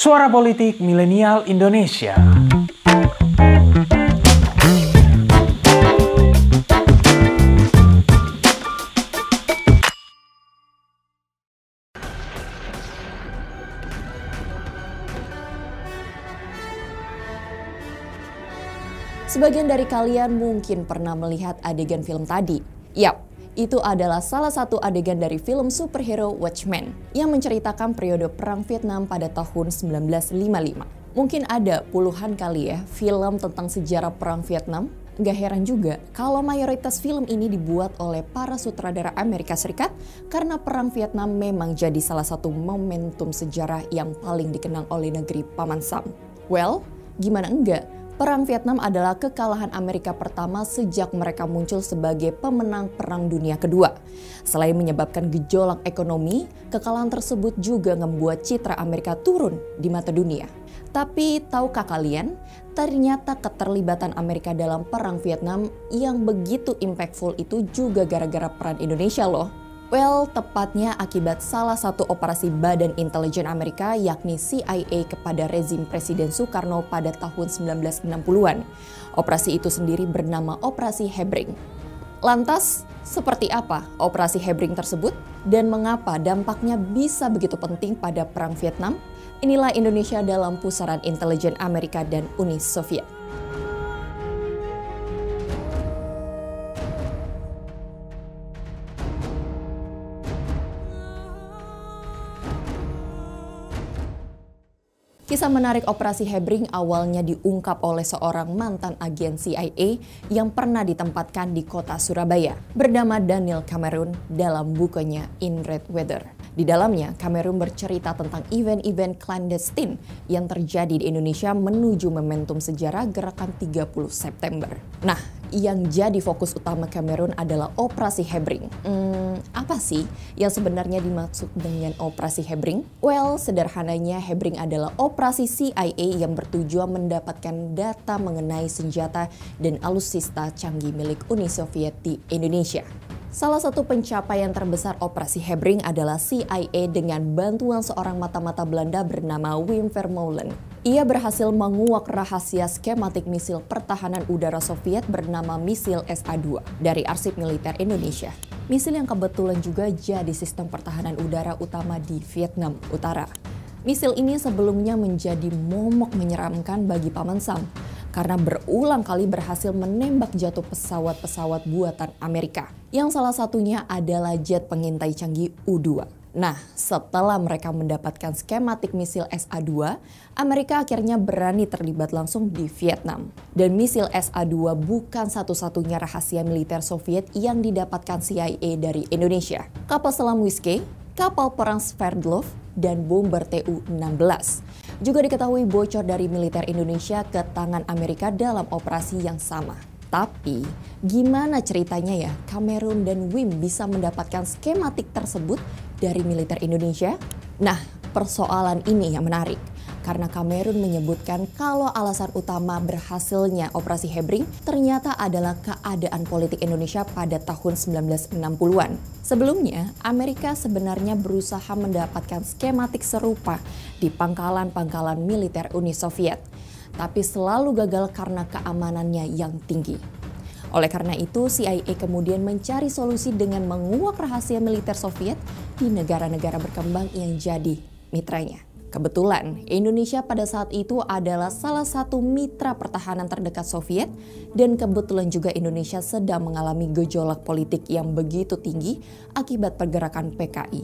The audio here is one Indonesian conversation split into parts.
Suara Politik Milenial Indonesia. Sebagian dari kalian mungkin pernah melihat adegan film tadi. Yap, itu adalah salah satu adegan dari film superhero Watchmen yang menceritakan periode Perang Vietnam pada tahun 1955. Mungkin ada puluhan kali ya film tentang sejarah Perang Vietnam. Gak heran juga kalau mayoritas film ini dibuat oleh para sutradara Amerika Serikat karena Perang Vietnam memang jadi salah satu momentum sejarah yang paling dikenang oleh negeri Paman Sam. Well, gimana enggak? Perang Vietnam adalah kekalahan Amerika pertama sejak mereka muncul sebagai pemenang Perang Dunia Kedua. Selain menyebabkan gejolak ekonomi, kekalahan tersebut juga membuat citra Amerika turun di mata dunia. Tapi tahukah kalian, ternyata keterlibatan Amerika dalam Perang Vietnam yang begitu impactful itu juga gara-gara peran Indonesia loh. Well, tepatnya akibat salah satu operasi Badan Intelijen Amerika yakni CIA kepada rezim Presiden Soekarno pada tahun 1960-an. Operasi itu sendiri bernama Operasi Hebring. Lantas, seperti apa operasi Hebring tersebut dan mengapa dampaknya bisa begitu penting pada Perang Vietnam? Inilah Indonesia dalam pusaran intelijen Amerika dan Uni Soviet. Kisah menarik operasi Hebring awalnya diungkap oleh seorang mantan agen CIA yang pernah ditempatkan di kota Surabaya bernama Daniel Cameron dalam bukunya In Red Weather. Di dalamnya, Cameron bercerita tentang event-event clandestine yang terjadi di Indonesia menuju momentum sejarah gerakan 30 September. Nah, yang jadi fokus utama Cameron adalah Operasi Hebring. Hmm, apa sih yang sebenarnya dimaksud dengan Operasi Hebring? Well, sederhananya Hebring adalah operasi CIA yang bertujuan mendapatkan data mengenai senjata dan alutsista canggih milik Uni Soviet di Indonesia. Salah satu pencapaian terbesar operasi Hebring adalah CIA dengan bantuan seorang mata-mata Belanda bernama Wim Vermeulen. Ia berhasil menguak rahasia skematik misil pertahanan udara Soviet bernama misil SA-2 dari arsip militer Indonesia. Misil yang kebetulan juga jadi sistem pertahanan udara utama di Vietnam Utara. Misil ini sebelumnya menjadi momok menyeramkan bagi Paman Sam karena berulang kali berhasil menembak jatuh pesawat-pesawat buatan Amerika. Yang salah satunya adalah jet pengintai canggih U-2. Nah, setelah mereka mendapatkan skematik misil SA-2, Amerika akhirnya berani terlibat langsung di Vietnam. Dan misil SA-2 bukan satu-satunya rahasia militer Soviet yang didapatkan CIA dari Indonesia. Kapal selam Whiskey, kapal perang Sverdlov, dan bomber Tu-16 juga diketahui bocor dari militer Indonesia ke tangan Amerika dalam operasi yang sama. Tapi gimana ceritanya ya Cameron dan Wim bisa mendapatkan skematik tersebut dari militer Indonesia? Nah, persoalan ini yang menarik karena Kamerun menyebutkan kalau alasan utama berhasilnya operasi Hebring ternyata adalah keadaan politik Indonesia pada tahun 1960-an. Sebelumnya, Amerika sebenarnya berusaha mendapatkan skematik serupa di pangkalan-pangkalan militer Uni Soviet, tapi selalu gagal karena keamanannya yang tinggi. Oleh karena itu, CIA kemudian mencari solusi dengan menguak rahasia militer Soviet di negara-negara berkembang yang jadi mitranya. Kebetulan, Indonesia pada saat itu adalah salah satu mitra pertahanan terdekat Soviet dan kebetulan juga Indonesia sedang mengalami gejolak politik yang begitu tinggi akibat pergerakan PKI.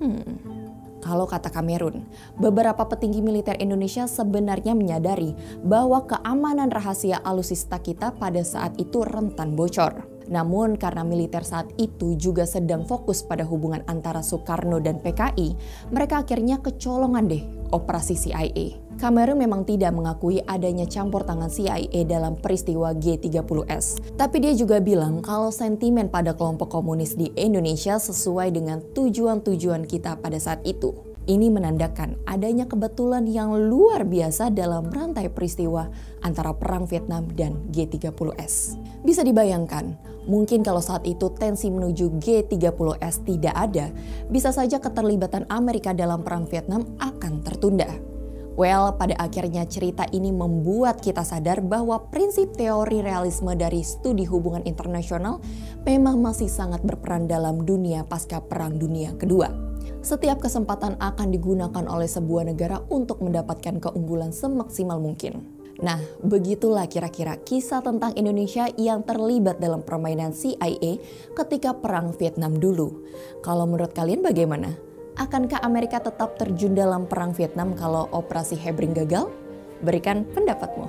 Hmm. Kalau kata Kamerun, beberapa petinggi militer Indonesia sebenarnya menyadari bahwa keamanan rahasia alusista kita pada saat itu rentan bocor. Namun karena militer saat itu juga sedang fokus pada hubungan antara Soekarno dan PKI, mereka akhirnya kecolongan deh operasi CIA. Kamerun memang tidak mengakui adanya campur tangan CIA dalam peristiwa G30S. Tapi dia juga bilang kalau sentimen pada kelompok komunis di Indonesia sesuai dengan tujuan-tujuan kita pada saat itu. Ini menandakan adanya kebetulan yang luar biasa dalam rantai peristiwa antara Perang Vietnam dan G30S. Bisa dibayangkan, mungkin kalau saat itu tensi menuju G30S tidak ada, bisa saja keterlibatan Amerika dalam Perang Vietnam akan tertunda. Well, pada akhirnya cerita ini membuat kita sadar bahwa prinsip teori realisme dari studi hubungan internasional memang masih sangat berperan dalam dunia pasca Perang Dunia Kedua. Setiap kesempatan akan digunakan oleh sebuah negara untuk mendapatkan keunggulan semaksimal mungkin. Nah, begitulah kira-kira kisah tentang Indonesia yang terlibat dalam permainan CIA ketika Perang Vietnam dulu. Kalau menurut kalian bagaimana? Akankah Amerika tetap terjun dalam perang Vietnam kalau operasi Hebring gagal? Berikan pendapatmu.